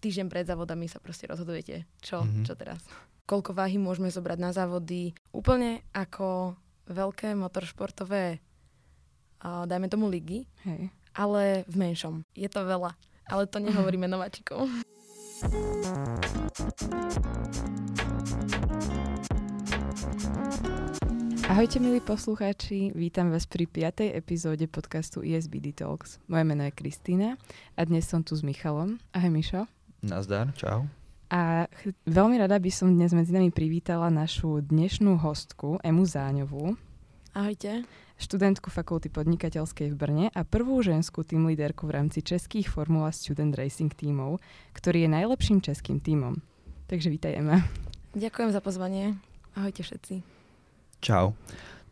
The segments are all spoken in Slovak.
týždeň pred závodami sa proste rozhodujete, čo, Mhm. čo teraz. Koľko váhy môžeme zobrať na závody. Úplne ako veľké motoršportové, a dajme tomu ligy, Hej. ale v menšom. Je to veľa. Ale to nehovoríme nováčikom. Ahojte milí poslucháči, vítam vás pri 5. epizóde podcastu ESBD Talks. Moje meno je Kristýna a dnes som tu s Michalom. Ahoj Mišo. Nazdar, čau. A ch- veľmi rada by som dnes medzi nami privítala našu dnešnú hostku, Emu Záňovú, Ahojte. študentku Fakulty podnikateľskej v Brne a prvú ženskú tým líderku v rámci českých Formula Student Racing tímov, ktorý je najlepším českým tímom. Takže vítaj Ema. Ďakujem za pozvanie. Ahojte všetci. Čau.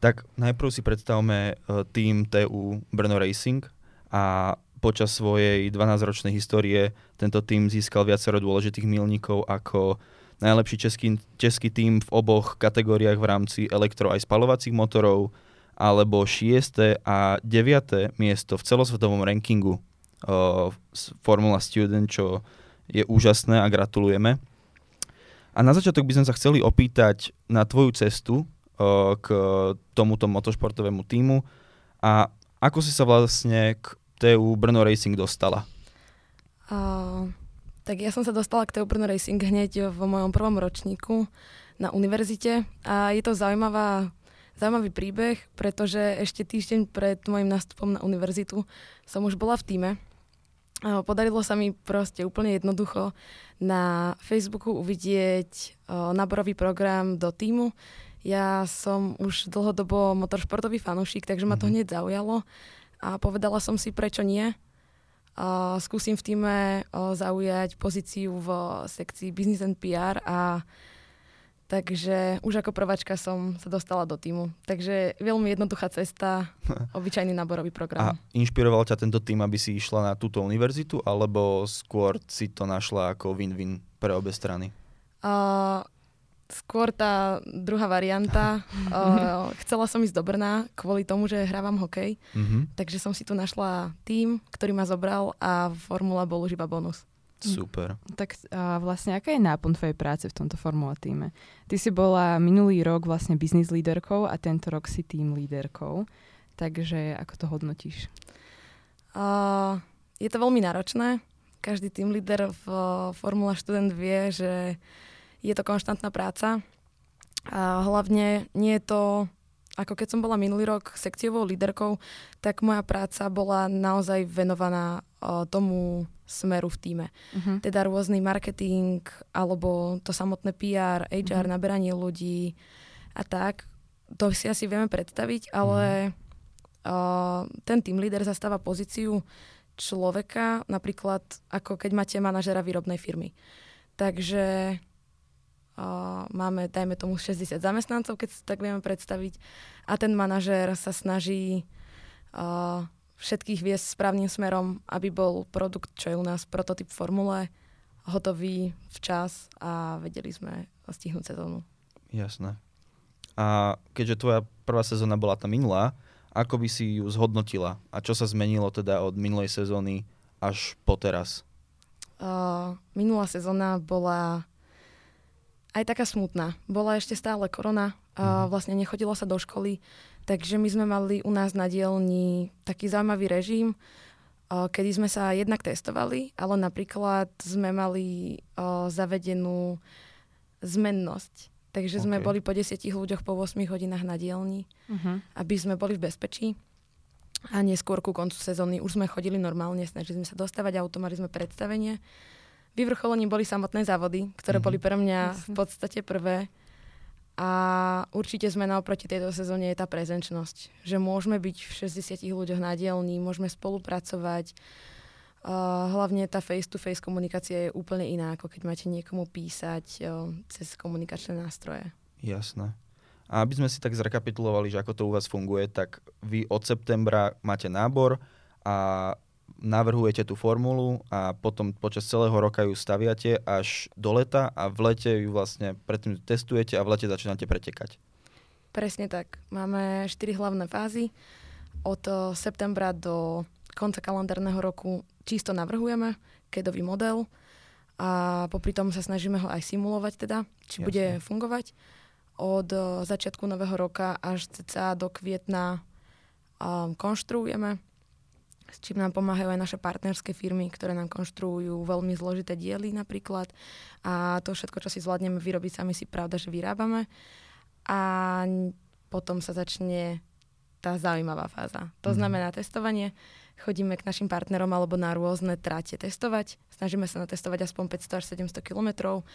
Tak najprv si predstavme uh, tým TU Brno Racing a počas svojej 12-ročnej histórie tento tým získal viacero dôležitých milníkov ako najlepší český, český tým v oboch kategóriách v rámci elektro aj spalovacích motorov alebo 6. a 9. miesto v celosvetovom rankingu uh, Formula Student, čo je úžasné a gratulujeme. A na začiatok by sme sa chceli opýtať na tvoju cestu uh, k tomuto motošportovému týmu a ako si sa vlastne k TU Brno Racing dostala? Uh, tak ja som sa dostala k Teobrno Racing hneď vo mojom prvom ročníku na univerzite a je to zaujímavá, zaujímavý príbeh, pretože ešte týždeň pred môjim nástupom na univerzitu som už bola v týme. Podarilo sa mi proste úplne jednoducho na Facebooku uvidieť náborový program do týmu. Ja som už dlhodobo motoršportový fanúšik, takže ma to Mhm. hneď zaujalo a povedala som si, prečo nie. Uh, skúsim v týme uh, zaujať pozíciu v sekcii Business and PR a takže už ako prváčka som sa dostala do týmu. Takže veľmi jednoduchá cesta, obyčajný náborový A program. inšpiroval ťa tento tým, aby si išla na túto univerzitu, alebo skôr si to našla ako win-win pre obe strany? Uh, skôr tá druhá varianta. Uh, chcela som ísť do Brna kvôli tomu, že hrávam hokej, Mhm. takže som si tu našla tým, ktorý ma zobral a formula bol už iba bonus. Super. Tak a vlastne aká je náplň tvojej práce v tomto Formula týme? Ty si bola minulý rok vlastne biznis líderkou a tento rok si tým líderkou. Takže ako to hodnotíš? Uh, je to veľmi náročné. Každý tým líder v uh, Formula Student vie, že je to konštantná práca. A hlavne nie je to, ako keď som bola minulý rok sekciovou líderkou, tak moja práca bola naozaj venovaná tomu smeru v týme. Uh-huh. Teda rôzny marketing, alebo to samotné PR, HR, Mhm. naberanie ľudí a tak. To si asi vieme predstaviť, ale uh, ten team leader zastáva pozíciu človeka, napríklad ako keď máte manažera výrobnej firmy. Takže máme, dajme tomu, 60 zamestnancov, keď si tak vieme predstaviť. A ten manažér sa snaží všetkých viesť správnym smerom, aby bol produkt, čo je u nás prototyp formule, hotový včas a vedeli sme stihnúť sezónu. Jasné. A keďže tvoja prvá sezóna bola tá minulá, ako by si ju zhodnotila? A čo sa zmenilo teda od minulej sezóny až po teraz? Uh, minulá sezóna bola aj taká smutná. Bola ešte stále korona, uh, Mhm. vlastne nechodilo sa do školy, takže my sme mali u nás na dielni taký zaujímavý režim, kedy sme sa jednak testovali, ale napríklad sme mali zavedenú zmennosť. Takže sme OK. boli po 10 ľuďoch po 8 hodinách na dielni, Uh-huh. aby sme boli v bezpečí. A neskôr ku koncu sezóny už sme chodili normálne, snažili sme sa dostávať auto, mali sme predstavenie. Vyvrcholením boli samotné závody, ktoré Mhm. boli pre mňa v Jasne. podstate prvé. A určite sme naoproti tejto sezóne je tá prezenčnosť, že môžeme byť v 60 ľuďoch na dielni, môžeme spolupracovať. Uh, hlavne tá face-to-face komunikácia je úplne iná, ako keď máte niekomu písať uh, cez komunikačné nástroje. Jasné. A aby sme si tak zrekapitulovali, že ako to u vás funguje, tak vy od septembra máte nábor a navrhujete tú formulu a potom počas celého roka ju staviate až do leta a v lete ju vlastne predtým testujete a v lete začínate pretekať. Presne tak. Máme štyri hlavné fázy. Od eh, septembra do konca kalendárneho roku čisto navrhujeme kedový model a popri tom sa snažíme ho aj simulovať teda, či Jasne. bude fungovať. Od eh, začiatku nového roka až cca do kvietna um, konštruujeme, s čím nám pomáhajú aj naše partnerské firmy, ktoré nám konštruujú veľmi zložité diely napríklad. A to všetko, čo si zvládneme vyrobiť sami, si pravda, že vyrábame. A potom sa začne tá zaujímavá fáza. To Mhm. znamená testovanie. Chodíme k našim partnerom alebo na rôzne tráte testovať. Snažíme sa natestovať aspoň 500 až 700 kilometrov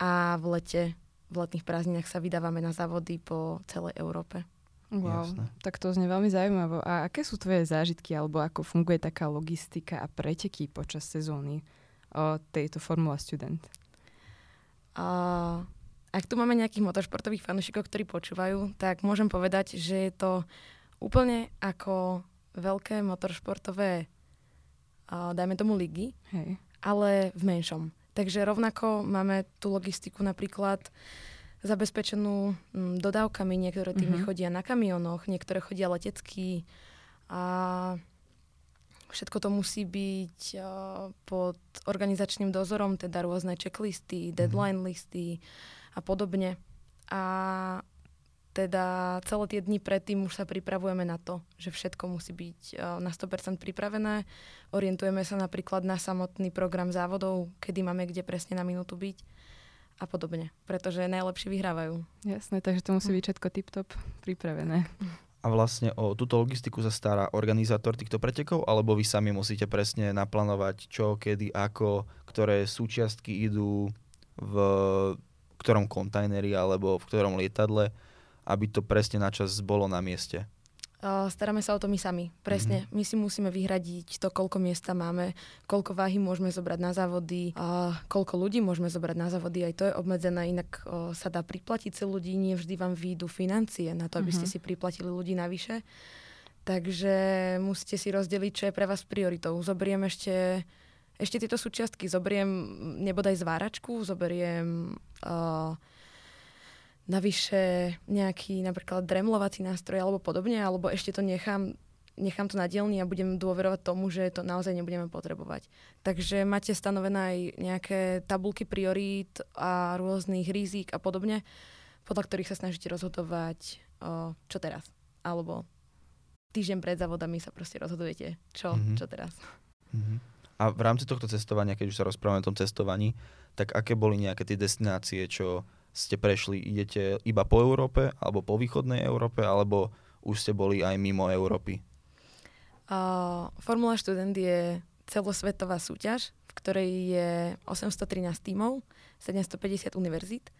a v lete, v letných prázdninách sa vydávame na závody po celej Európe. Wow, Jasné. tak to znie veľmi zaujímavé. A aké sú tvoje zážitky, alebo ako funguje taká logistika a preteky počas sezóny o tejto Formula Student? A ak tu máme nejakých motoršportových fanúšikov, ktorí počúvajú, tak môžem povedať, že je to úplne ako veľké motoršportové, a dajme tomu ligy, Hej. ale v menšom. Takže rovnako máme tú logistiku napríklad zabezpečenú mm, dodávkami. Niektoré týmy Mhm. chodia na kamionoch, niektoré chodia letecky a všetko to musí byť uh, pod organizačným dozorom, teda rôzne checklisty, deadline listy a podobne. A teda celé tie dni predtým už sa pripravujeme na to, že všetko musí byť na 100% pripravené. Orientujeme sa napríklad na samotný program závodov, kedy máme kde presne na minútu byť a podobne. Pretože najlepší vyhrávajú. Jasné, takže to musí byť všetko tip-top pripravené. A vlastne o túto logistiku sa stará organizátor týchto pretekov, alebo vy sami musíte presne naplánovať čo, kedy, ako, ktoré súčiastky idú v ktorom kontajneri alebo v ktorom lietadle, aby to presne na čas bolo na mieste. Uh, staráme sa o to my sami, presne. My si musíme vyhradiť to, koľko miesta máme, koľko váhy môžeme zobrať na závody, a koľko ľudí môžeme zobrať na závody, aj to je obmedzené, inak uh, sa dá priplatiť sa ľudí, nie vždy vám výjdu financie na to, aby ste Mhm. si priplatili ľudí navyše. Takže musíte si rozdeliť, čo je pre vás prioritou. Zoberiem ešte, ešte tieto súčiastky, zoberiem nebodaj zváračku, zoberiem uh, navyše nejaký napríklad dremlovací nástroj alebo podobne, alebo ešte to nechám, nechám to na dielni a budem dôverovať tomu, že to naozaj nebudeme potrebovať. Takže máte stanovené aj nejaké tabulky priorít a rôznych rizík a podobne, podľa ktorých sa snažíte rozhodovať, o, čo teraz. Alebo týždeň pred závodami sa proste rozhodujete, čo, Mhm. čo teraz. Mhm. A v rámci tohto cestovania, keď už sa rozprávame o tom cestovaní, tak aké boli nejaké tie destinácie, čo ste prešli? Idete iba po Európe, alebo po východnej Európe, alebo už ste boli aj mimo Európy? Uh, Formula Student je celosvetová súťaž, v ktorej je 813 tímov, 750 univerzít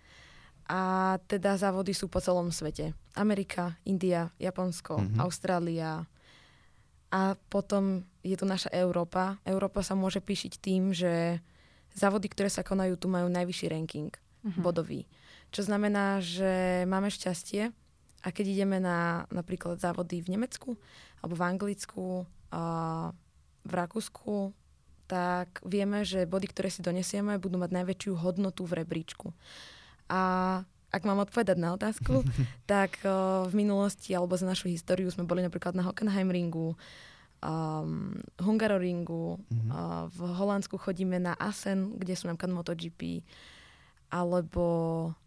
a teda závody sú po celom svete. Amerika, India, Japonsko, Mhm. Austrália a potom je tu naša Európa. Európa sa môže píšiť tým, že závody, ktoré sa konajú, tu majú najvyšší ranking Mhm. bodový. Čo znamená, že máme šťastie a keď ideme na napríklad závody v Nemecku alebo v Anglicku, a v Rakúsku, tak vieme, že body, ktoré si donesieme, budú mať najväčšiu hodnotu v rebríčku. A ak mám odpovedať na otázku, tak uh, v minulosti alebo za našu históriu sme boli napríklad na Hockenheim ringu, um, Hungaroringu, Mhm. uh, v Holandsku chodíme na Assen, kde sú napríklad MotoGP, alebo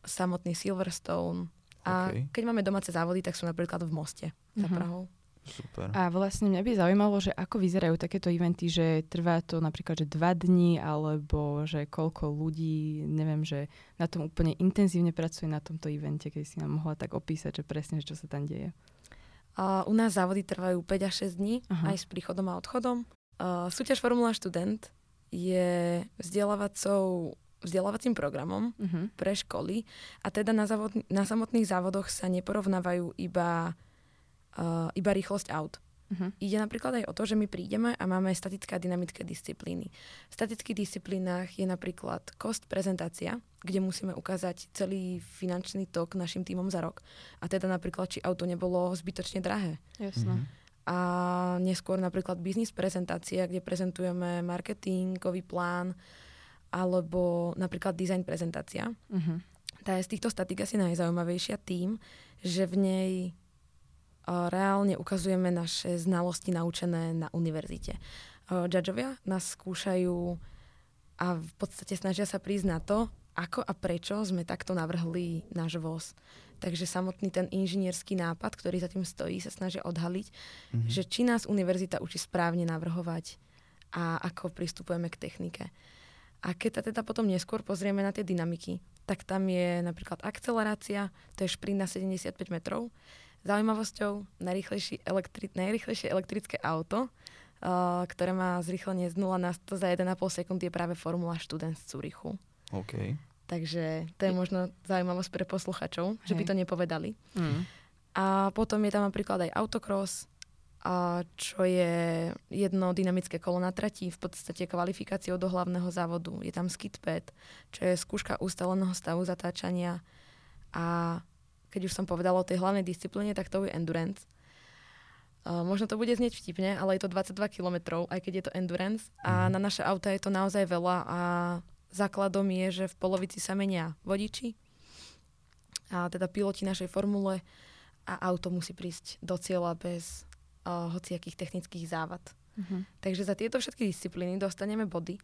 samotný Silverstone. A OK. keď máme domáce závody, tak sú napríklad v Moste za Mhm. Prahou. Super. A vlastne mňa by zaujímalo, že ako vyzerajú takéto eventy, že trvá to napríklad, že dva dní, alebo že koľko ľudí, neviem, že na tom úplne intenzívne pracuje na tomto evente, keď si nám mohla tak opísať, že presne, že čo sa tam deje. A u nás závody trvajú 5 až 6 dní, Aha. aj s príchodom a odchodom. A súťaž Formula Student je vzdelávacou, vzdelávacím programom Uh-huh. pre školy a teda na, závod, na samotných závodoch sa neporovnávajú iba, uh, iba rýchlosť aut. Uh-huh. Ide napríklad aj o to, že my prídeme a máme statické a dynamické disciplíny. V statických disciplínach je napríklad kost prezentácia, kde musíme ukázať celý finančný tok našim týmom za rok. A teda napríklad, či auto nebolo zbytočne drahé. Jasné. Mhm. A neskôr napríklad biznis prezentácia, kde prezentujeme marketingový plán alebo napríklad design prezentácia. Uh-huh. Tá je z týchto statik asi najzaujímavejšia tým, že v nej reálne ukazujeme naše znalosti naučené na univerzite. Judgeovia nás skúšajú a v podstate snažia sa prísť na to, ako a prečo sme takto navrhli náš voz. Takže samotný ten inžinierský nápad, ktorý za tým stojí, sa snažia odhaliť, mm-hmm. že či nás univerzita učí správne navrhovať a ako pristupujeme k technike. A keď sa teda potom neskôr pozrieme na tie dynamiky, tak tam je napríklad akcelerácia, to je šprint na 75 metrov. Zaujímavosťou najrýchlejšie, elektri- najrýchlejšie elektrické auto, uh, ktoré má zrýchlenie z 0 na 100 za 1,5 sekundy je práve Formula Student z Zurichu. Okay. Takže to je možno zaujímavosť pre posluchačov, Hej. že by to nepovedali. Mm. A potom je tam napríklad aj autocross, a čo je jedno dynamické kolo na trati, v podstate kvalifikáciou do hlavného závodu. Je tam skidpad, čo je skúška ustaleného stavu zatáčania. A keď už som povedala o tej hlavnej disciplíne, tak to je endurance. Uh, možno to bude znieť vtipne, ale je to 22 km, aj keď je to endurance. A mhm. na naše auta je to naozaj veľa a základom je, že v polovici sa menia vodiči, a teda piloti našej formule a auto musí prísť do cieľa bez uh, hociakých technických závad. Uh-huh. Takže za tieto všetky disciplíny dostaneme body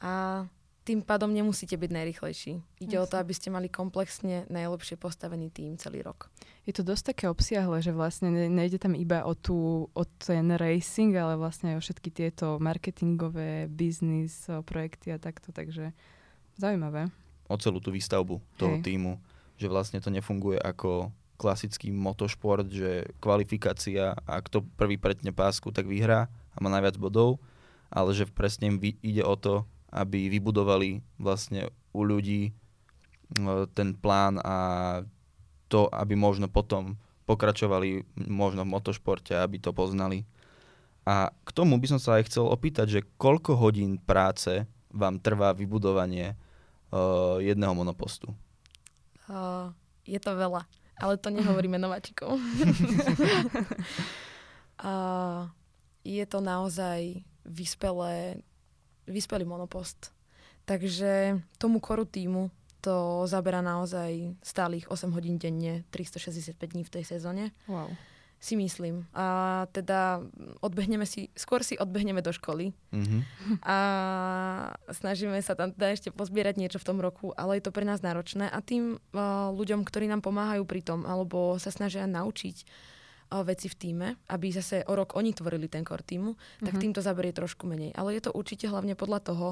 a tým pádom nemusíte byť najrychlejší. Ide Jasne. o to, aby ste mali komplexne najlepšie postavený tým celý rok. Je to dosť také obsiahle, že vlastne nejde tam iba o, tú, o ten racing, ale vlastne aj o všetky tieto marketingové, biznis projekty a takto, takže zaujímavé. O celú tú výstavbu toho Hej. týmu, že vlastne to nefunguje ako klasický motošport, že kvalifikácia a kto prvý pretne pásku, tak vyhrá a má najviac bodov, ale že presne ide o to, aby vybudovali vlastne u ľudí e, ten plán a to, aby možno potom pokračovali možno v motošporte, aby to poznali. A k tomu by som sa aj chcel opýtať, že koľko hodín práce vám trvá vybudovanie uh, jedného monopostu? Uh, je to veľa, ale to nehovoríme nováčikom. uh, je to naozaj vyspelé vyspelý monopost. Takže tomu koru týmu to zabera naozaj stálych 8 hodín denne, 365 dní v tej sezóne. Wow. Si myslím. A teda odbehneme si, skôr si odbehneme do školy mm-hmm. a snažíme sa tam teda ešte pozbierať niečo v tom roku, ale je to pre nás náročné a tým uh, ľuďom, ktorí nám pomáhajú pri tom, alebo sa snažia naučiť veci v týme, aby zase o rok oni tvorili ten core týmu, tak mm-hmm. tým to zaberie trošku menej. Ale je to určite hlavne podľa toho,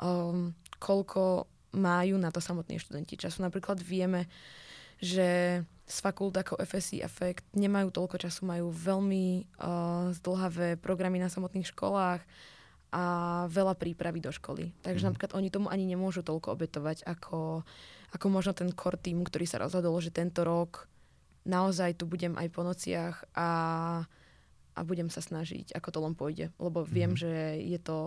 um, koľko majú na to samotní študenti času. Napríklad vieme, že z fakult ako FSI Effect nemajú toľko času, majú veľmi uh, zdlhavé programy na samotných školách a veľa prípravy do školy. Takže mm. napríklad oni tomu ani nemôžu toľko obetovať, ako, ako možno ten core tým, ktorý sa rozhodol, že tento rok naozaj tu budem aj po nociach a, a budem sa snažiť, ako to len pôjde. Lebo viem, mm-hmm. že je to...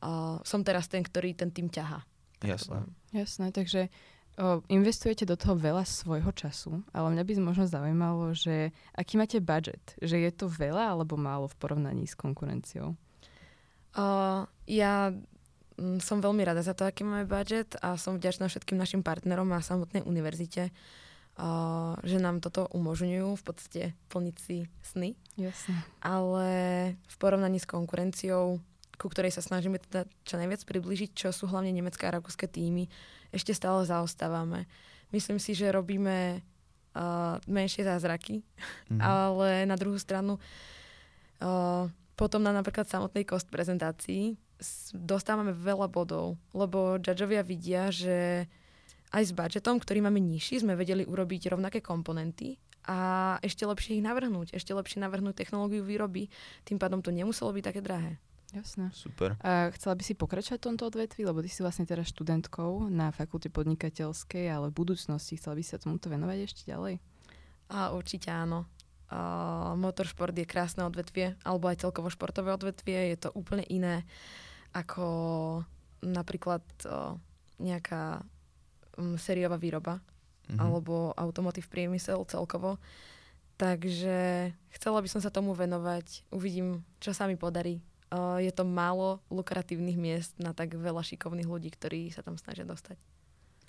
Uh, som teraz ten, ktorý ten tým ťaha. Jasné. Jasné, takže o, investujete do toho veľa svojho času, ale mňa by možno zaujímalo, že aký máte budget? Že je to veľa alebo málo v porovnaní s konkurenciou? Uh, ja mm, som veľmi rada za to, aký máme budget a som vďačná všetkým našim partnerom a samotnej univerzite, že nám toto umožňujú v podstate plniť si sny. Jasne. Ale v porovnaní s konkurenciou, ku ktorej sa snažíme teda čo najviac približiť, čo sú hlavne nemecké a rakúske týmy, ešte stále zaostávame. Myslím si, že robíme uh, menšie zázraky, mm-hmm. ale na druhú stranu uh, potom na napríklad samotnej kost prezentácii dostávame veľa bodov, lebo judgeovia vidia, že aj s budžetom, ktorý máme nižší, sme vedeli urobiť rovnaké komponenty a ešte lepšie ich navrhnúť, ešte lepšie navrhnúť technológiu výroby, tým pádom to nemuselo byť také drahé. Jasné. Super. A chcela by si pokračovať v tomto odvetvi, lebo ty si vlastne teraz študentkou na fakulte podnikateľskej, ale v budúcnosti chcela by si sa tomuto venovať ešte ďalej? A určite áno. Uh, motoršport je krásne odvetvie, alebo aj celkovo športové odvetvie. Je to úplne iné ako napríklad uh, nejaká um, sériová výroba mm-hmm. alebo automotív priemysel celkovo. Takže chcela by som sa tomu venovať. Uvidím, čo sa mi podarí. Uh, je to málo lukratívnych miest na tak veľa šikovných ľudí, ktorí sa tam snažia dostať.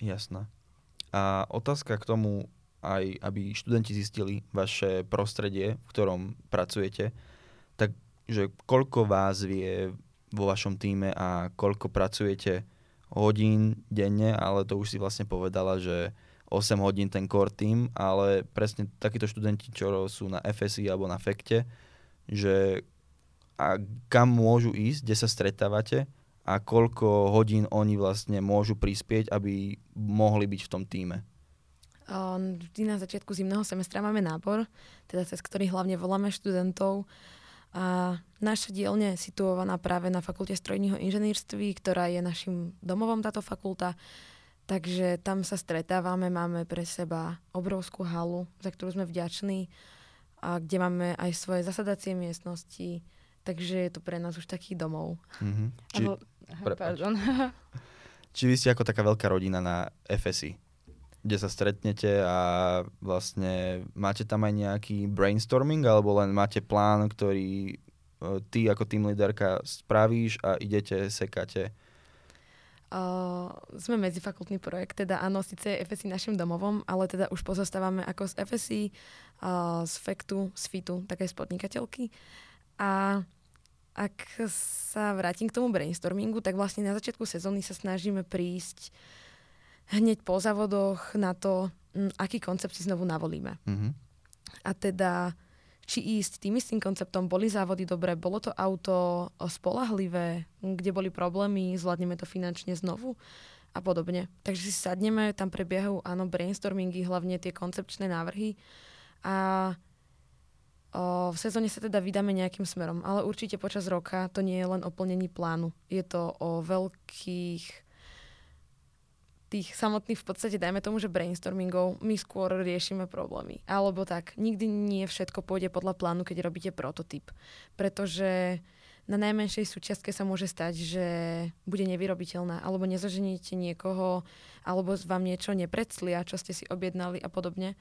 Jasné. A otázka k tomu, aj aby študenti zistili vaše prostredie, v ktorom pracujete, tak že koľko vás vie vo vašom týme a koľko pracujete hodín denne, ale to už si vlastne povedala, že 8 hodín ten core team, ale presne takíto študenti, čo sú na FSI alebo na FEKTE, že a kam môžu ísť, kde sa stretávate a koľko hodín oni vlastne môžu prispieť, aby mohli byť v tom týme. Vždy na začiatku zimného semestra máme nábor, teda cez ktorý hlavne voláme študentov. A naša dielňa je situovaná práve na fakulte strojního inženýrství, ktorá je našim domovom táto fakulta. Takže tam sa stretávame, máme pre seba obrovskú halu, za ktorú sme vďační, a kde máme aj svoje zasadacie miestnosti, takže je to pre nás už taký domov. Mm-hmm. Či, Abo, pardon. či vy ste ako taká veľká rodina na FSI? kde sa stretnete a vlastne máte tam aj nejaký brainstorming alebo len máte plán, ktorý e, ty ako tým líderka spravíš a idete, sekáte? Uh, sme medzifakultný projekt, teda áno, síce je FSI našim domovom, ale teda už pozostávame ako z FSI, uh, z FEKTu, z FITu, také z podnikateľky. A ak sa vrátim k tomu brainstormingu, tak vlastne na začiatku sezóny sa snažíme prísť hneď po závodoch na to, aký koncept si znovu navolíme. Mm-hmm. A teda, či ísť tým istým konceptom, boli závody dobré, bolo to auto spolahlivé, kde boli problémy, zvládneme to finančne znovu a podobne. Takže si sadneme, tam prebiehajú áno brainstormingy, hlavne tie koncepčné návrhy a o, v sezóne sa teda vydáme nejakým smerom, ale určite počas roka to nie je len o plnení plánu. Je to o veľkých tých samotných v podstate, dajme tomu, že brainstormingov, my skôr riešime problémy. Alebo tak, nikdy nie všetko pôjde podľa plánu, keď robíte prototyp. Pretože na najmenšej súčiastke sa môže stať, že bude nevyrobiteľná, alebo nezoženíte niekoho, alebo vám niečo nepreclia, čo ste si objednali a podobne.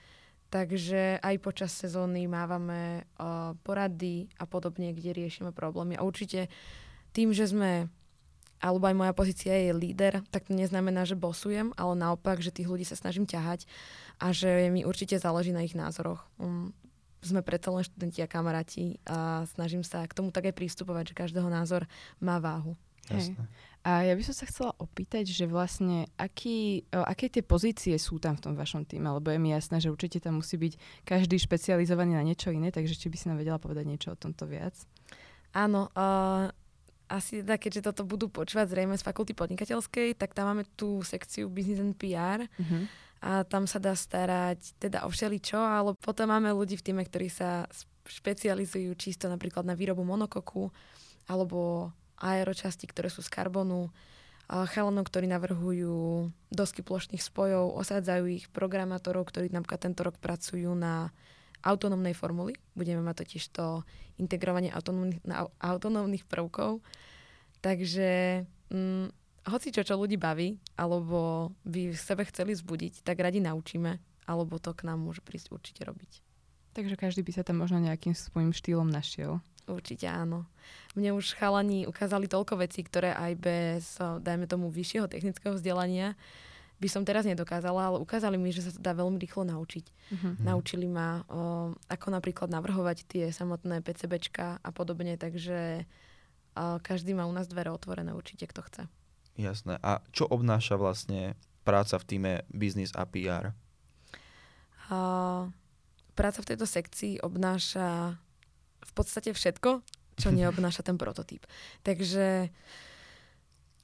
Takže aj počas sezóny mávame uh, porady a podobne, kde riešime problémy. A určite tým, že sme alebo aj moja pozícia je líder, tak to neznamená, že bosujem, ale naopak, že tých ľudí sa snažím ťahať a že mi určite záleží na ich názoroch. Um, sme predsa len študenti a kamaráti a snažím sa k tomu tak aj prístupovať, že každého názor má váhu. Hej. A ja by som sa chcela opýtať, že vlastne aký, aké tie pozície sú tam v tom vašom týme, lebo je mi jasné, že určite tam musí byť každý špecializovaný na niečo iné, takže či by si nám vedela povedať niečo o tomto viac? Áno, uh, asi teda, keďže toto budú počúvať zrejme z fakulty podnikateľskej, tak tam máme tú sekciu Business and PR uh-huh. Mhm. a tam sa dá starať teda o všeličo, ale potom máme ľudí v týme, ktorí sa špecializujú čisto napríklad na výrobu monokoku alebo aeročasti, ktoré sú z karbonu, chalanov, ktorí navrhujú dosky plošných spojov, osádzajú ich programátorov, ktorí napríklad tento rok pracujú na autonómnej formuly. Budeme mať totiž to integrovanie autonómnych, prvkov. Takže hm, hoci čo, čo ľudí baví, alebo by v sebe chceli zbudiť, tak radi naučíme, alebo to k nám môže prísť určite robiť. Takže každý by sa tam možno nejakým svojím štýlom našiel. Určite áno. Mne už chalani ukázali toľko vecí, ktoré aj bez, dajme tomu, vyššieho technického vzdelania by som teraz nedokázala, ale ukázali mi, že sa to dá veľmi rýchlo naučiť. Uh-huh. Naučili ma, o, ako napríklad navrhovať tie samotné PCBčka a podobne, takže o, každý má u nás dvere otvorené určite, kto chce. Jasné. A čo obnáša vlastne práca v týme Business a PR? A, práca v tejto sekcii obnáša v podstate všetko, čo neobnáša ten prototyp. Takže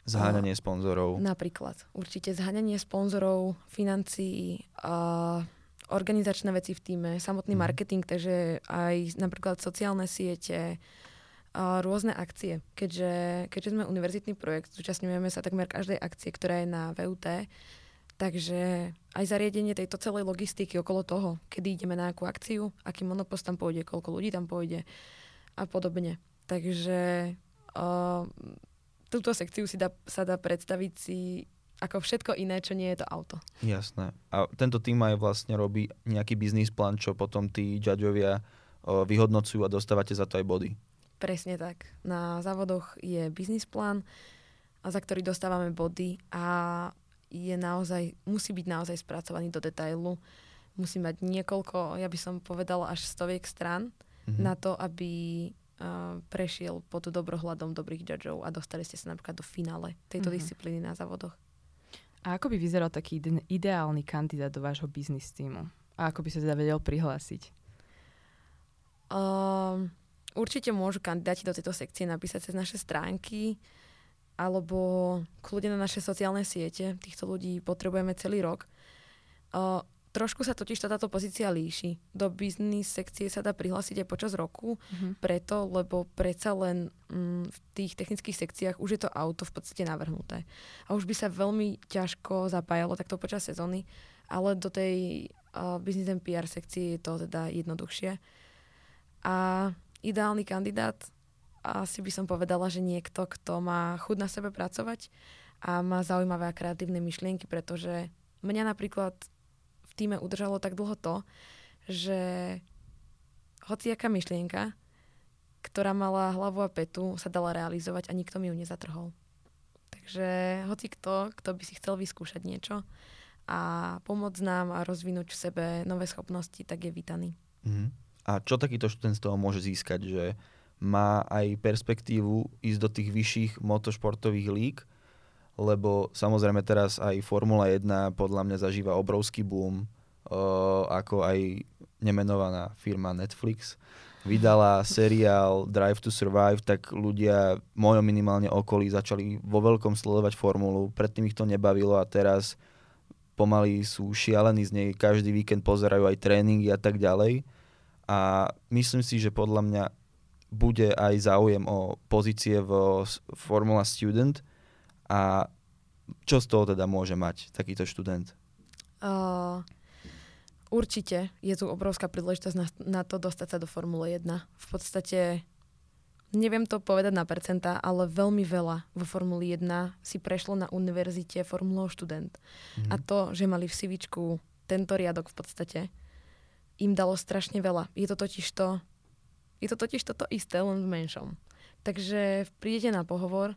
Zháňanie sponzorov. Napríklad. Určite zháňanie sponzorov, financií, uh, organizačné veci v týme, samotný mm. marketing, takže aj napríklad sociálne siete, uh, rôzne akcie. Keďže, keďže sme univerzitný projekt, zúčastňujeme sa takmer každej akcie, ktorá je na VUT, takže aj zariadenie tejto celej logistiky okolo toho, kedy ideme na akú akciu, aký monopost tam pôjde, koľko ľudí tam pôjde a podobne. Takže uh, túto sekciu si dá, sa dá predstaviť si ako všetko iné, čo nie je to auto. Jasné. A tento tým aj vlastne robí nejaký biznis plán, čo potom tí judgeovia vyhodnocujú a dostávate za to aj body. Presne tak. Na závodoch je biznis plán, za ktorý dostávame body a je naozaj, musí byť naozaj spracovaný do detailu. Musí mať niekoľko, ja by som povedala až stoviek strán mm-hmm. na to, aby uh, prešiel pod dobrohľadom dobrých judgeov a dostali ste sa napríklad do finále tejto Mhm. disciplíny na závodoch. A ako by vyzeral taký ide- ideálny kandidát do vášho biznis týmu? A ako by sa teda vedel prihlásiť? Um, určite môžu kandidáti do tejto sekcie napísať cez naše stránky alebo kľudne na naše sociálne siete. Týchto ľudí potrebujeme celý rok. Uh, trošku sa totiž tá- táto pozícia líši. Do biznis sekcie sa dá prihlásiť aj počas roku, Mhm. preto, lebo predsa len mm, v tých technických sekciách už je to auto v podstate navrhnuté. A už by sa veľmi ťažko zapájalo takto počas sezóny, ale do tej uh, business and PR sekcie je to teda jednoduchšie. A ideálny kandidát asi by som povedala, že niekto, kto má chuť na sebe pracovať a má zaujímavé a kreatívne myšlienky, pretože mňa napríklad v týme udržalo tak dlho to, že hociaká myšlienka, ktorá mala hlavu a petu, sa dala realizovať a nikto mi ju nezatrhol. Takže hoci kto, kto by si chcel vyskúšať niečo a pomôcť nám a rozvinúť v sebe nové schopnosti, tak je vítaný. Mhm. A čo takýto študent z toho môže získať, že má aj perspektívu ísť do tých vyšších motošportových líg, lebo samozrejme teraz aj Formula 1 podľa mňa zažíva obrovský boom, o, ako aj nemenovaná firma Netflix. Vydala seriál Drive to Survive, tak ľudia v mojom minimálne okolí začali vo veľkom sledovať formulu, predtým ich to nebavilo a teraz pomaly sú šialení z nej, každý víkend pozerajú aj tréningy a tak ďalej. A myslím si, že podľa mňa bude aj záujem o pozície v Formula Student a čo z toho teda môže mať takýto študent? Uh, určite je tu obrovská príležitosť na, na to dostať sa do Formule 1. V podstate, neviem to povedať na percentá, ale veľmi veľa vo Formuli 1 si prešlo na univerzite Formulou študent. Mhm. A to, že mali v CVčku tento riadok v podstate, im dalo strašne veľa. Je to totiž to, je to totiž toto isté, len v menšom. Takže prídete na pohovor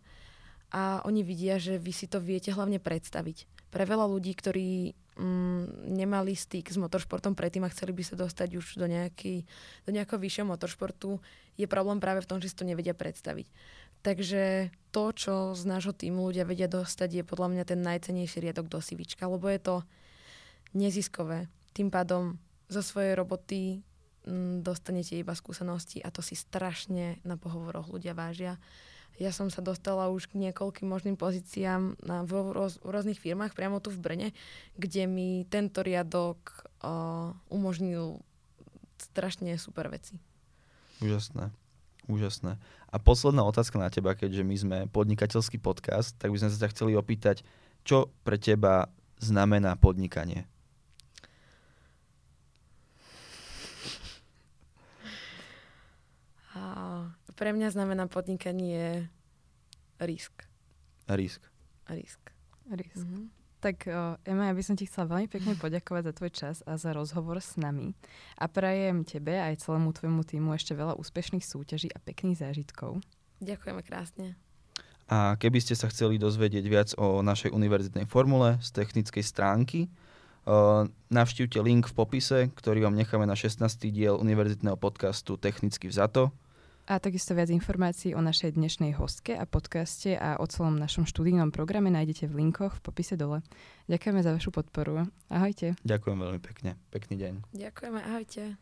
a oni vidia, že vy si to viete hlavne predstaviť. Pre veľa ľudí, ktorí mm, nemali styk s motoršportom predtým a chceli by sa dostať už do, nejaký, do nejakého vyššieho motoršportu, je problém práve v tom, že si to nevedia predstaviť. Takže to, čo z nášho týmu ľudia vedia dostať, je podľa mňa ten najcenejší riadok do sivička, lebo je to neziskové. Tým pádom zo svojej roboty dostanete iba skúsenosti a to si strašne na pohovoroch ľudia vážia. Ja som sa dostala už k niekoľkým možným pozíciám na, v, roz, v rôznych firmách, priamo tu v Brne, kde mi tento riadok uh, umožnil strašne super veci. Úžasné. Úžasné. A posledná otázka na teba, keďže my sme podnikateľský podcast, tak by sme sa ťa chceli opýtať, čo pre teba znamená podnikanie? A pre mňa znamená podnikanie risk. Risk. Risk. Risk. Mhm. Tak uh, Ema, ja by som ti chcela veľmi pekne poďakovať za tvoj čas a za rozhovor s nami. A prajem tebe aj celému tvojmu týmu ešte veľa úspešných súťaží a pekných zážitkov. Ďakujeme krásne. A keby ste sa chceli dozvedieť viac o našej univerzitnej formule z technickej stránky, uh, navštívte link v popise, ktorý vám necháme na 16. diel univerzitného podcastu Technicky vzato. A takisto viac informácií o našej dnešnej hostke a podcaste a o celom našom študijnom programe nájdete v linkoch v popise dole. Ďakujeme za vašu podporu. Ahojte. Ďakujem veľmi pekne. Pekný deň. Ďakujeme, ahojte.